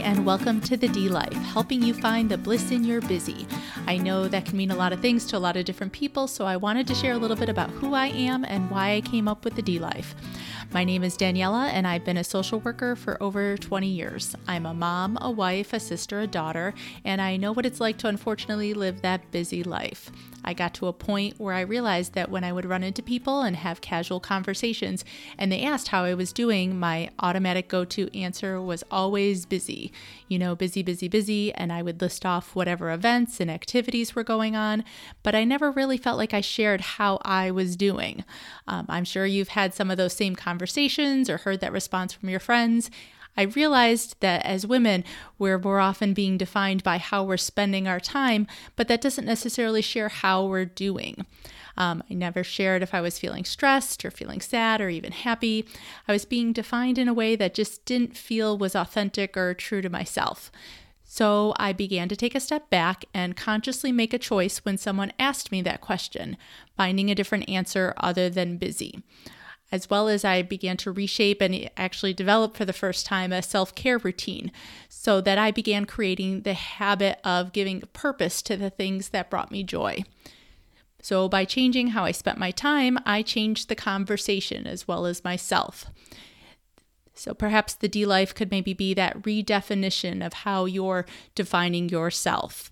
and welcome to the D Life, helping you find the bliss in your busy. I know that can mean a lot of things to a lot of different people, so I wanted to share a little bit about who I am and why I came up with the D Life. My name is Daniela, and I've been a social worker for over 20 years. I'm a mom, a wife, a sister, a daughter, and I know what it's like to unfortunately live that busy life. I got to a point where I realized that when I would run into people and have casual conversations and they asked how I was doing, my automatic go to answer was always busy. You know, busy, busy, busy. And I would list off whatever events and activities were going on, but I never really felt like I shared how I was doing. Um, I'm sure you've had some of those same conversations or heard that response from your friends. I realized that as women, we're more often being defined by how we're spending our time, but that doesn't necessarily share how we're doing. Um, I never shared if I was feeling stressed or feeling sad or even happy. I was being defined in a way that just didn't feel was authentic or true to myself. So I began to take a step back and consciously make a choice when someone asked me that question, finding a different answer other than busy as well as I began to reshape and actually develop for the first time a self care routine so that I began creating the habit of giving purpose to the things that brought me joy. So, by changing how I spent my time, I changed the conversation as well as myself. So, perhaps the D life could maybe be that redefinition of how you're defining yourself.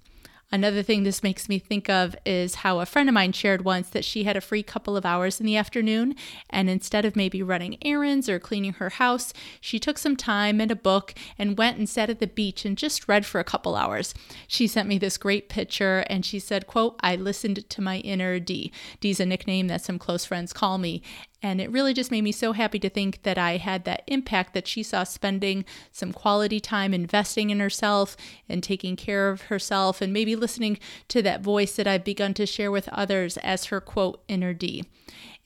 Another thing this makes me think of is how a friend of mine shared once that she had a free couple of hours in the afternoon, and instead of maybe running errands or cleaning her house, she took some time and a book and went and sat at the beach and just read for a couple hours. She sent me this great picture and she said, quote, I listened to my inner D. D's a nickname that some close friends call me. And it really just made me so happy to think that I had that impact that she saw spending some quality time investing in herself and taking care of herself and maybe listening to that voice that I've begun to share with others as her quote, inner D.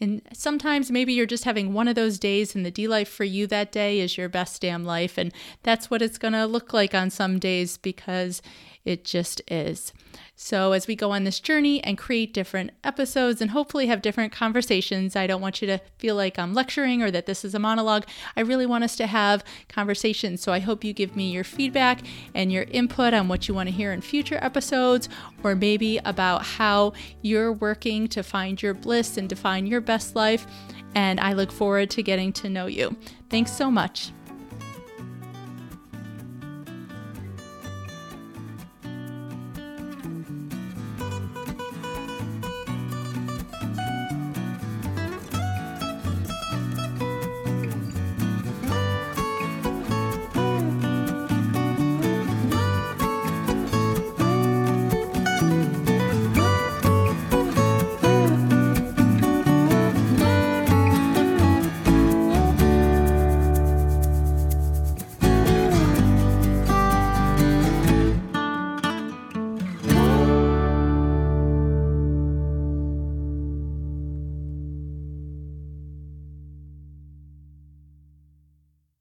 And sometimes maybe you're just having one of those days, and the D life for you that day is your best damn life. And that's what it's going to look like on some days because it just is. So, as we go on this journey and create different episodes and hopefully have different conversations, I don't want you to feel like I'm lecturing or that this is a monologue. I really want us to have conversations. So, I hope you give me your feedback and your input on what you want to hear in future episodes, or maybe about how you're working to find your bliss and define your best life. And I look forward to getting to know you. Thanks so much.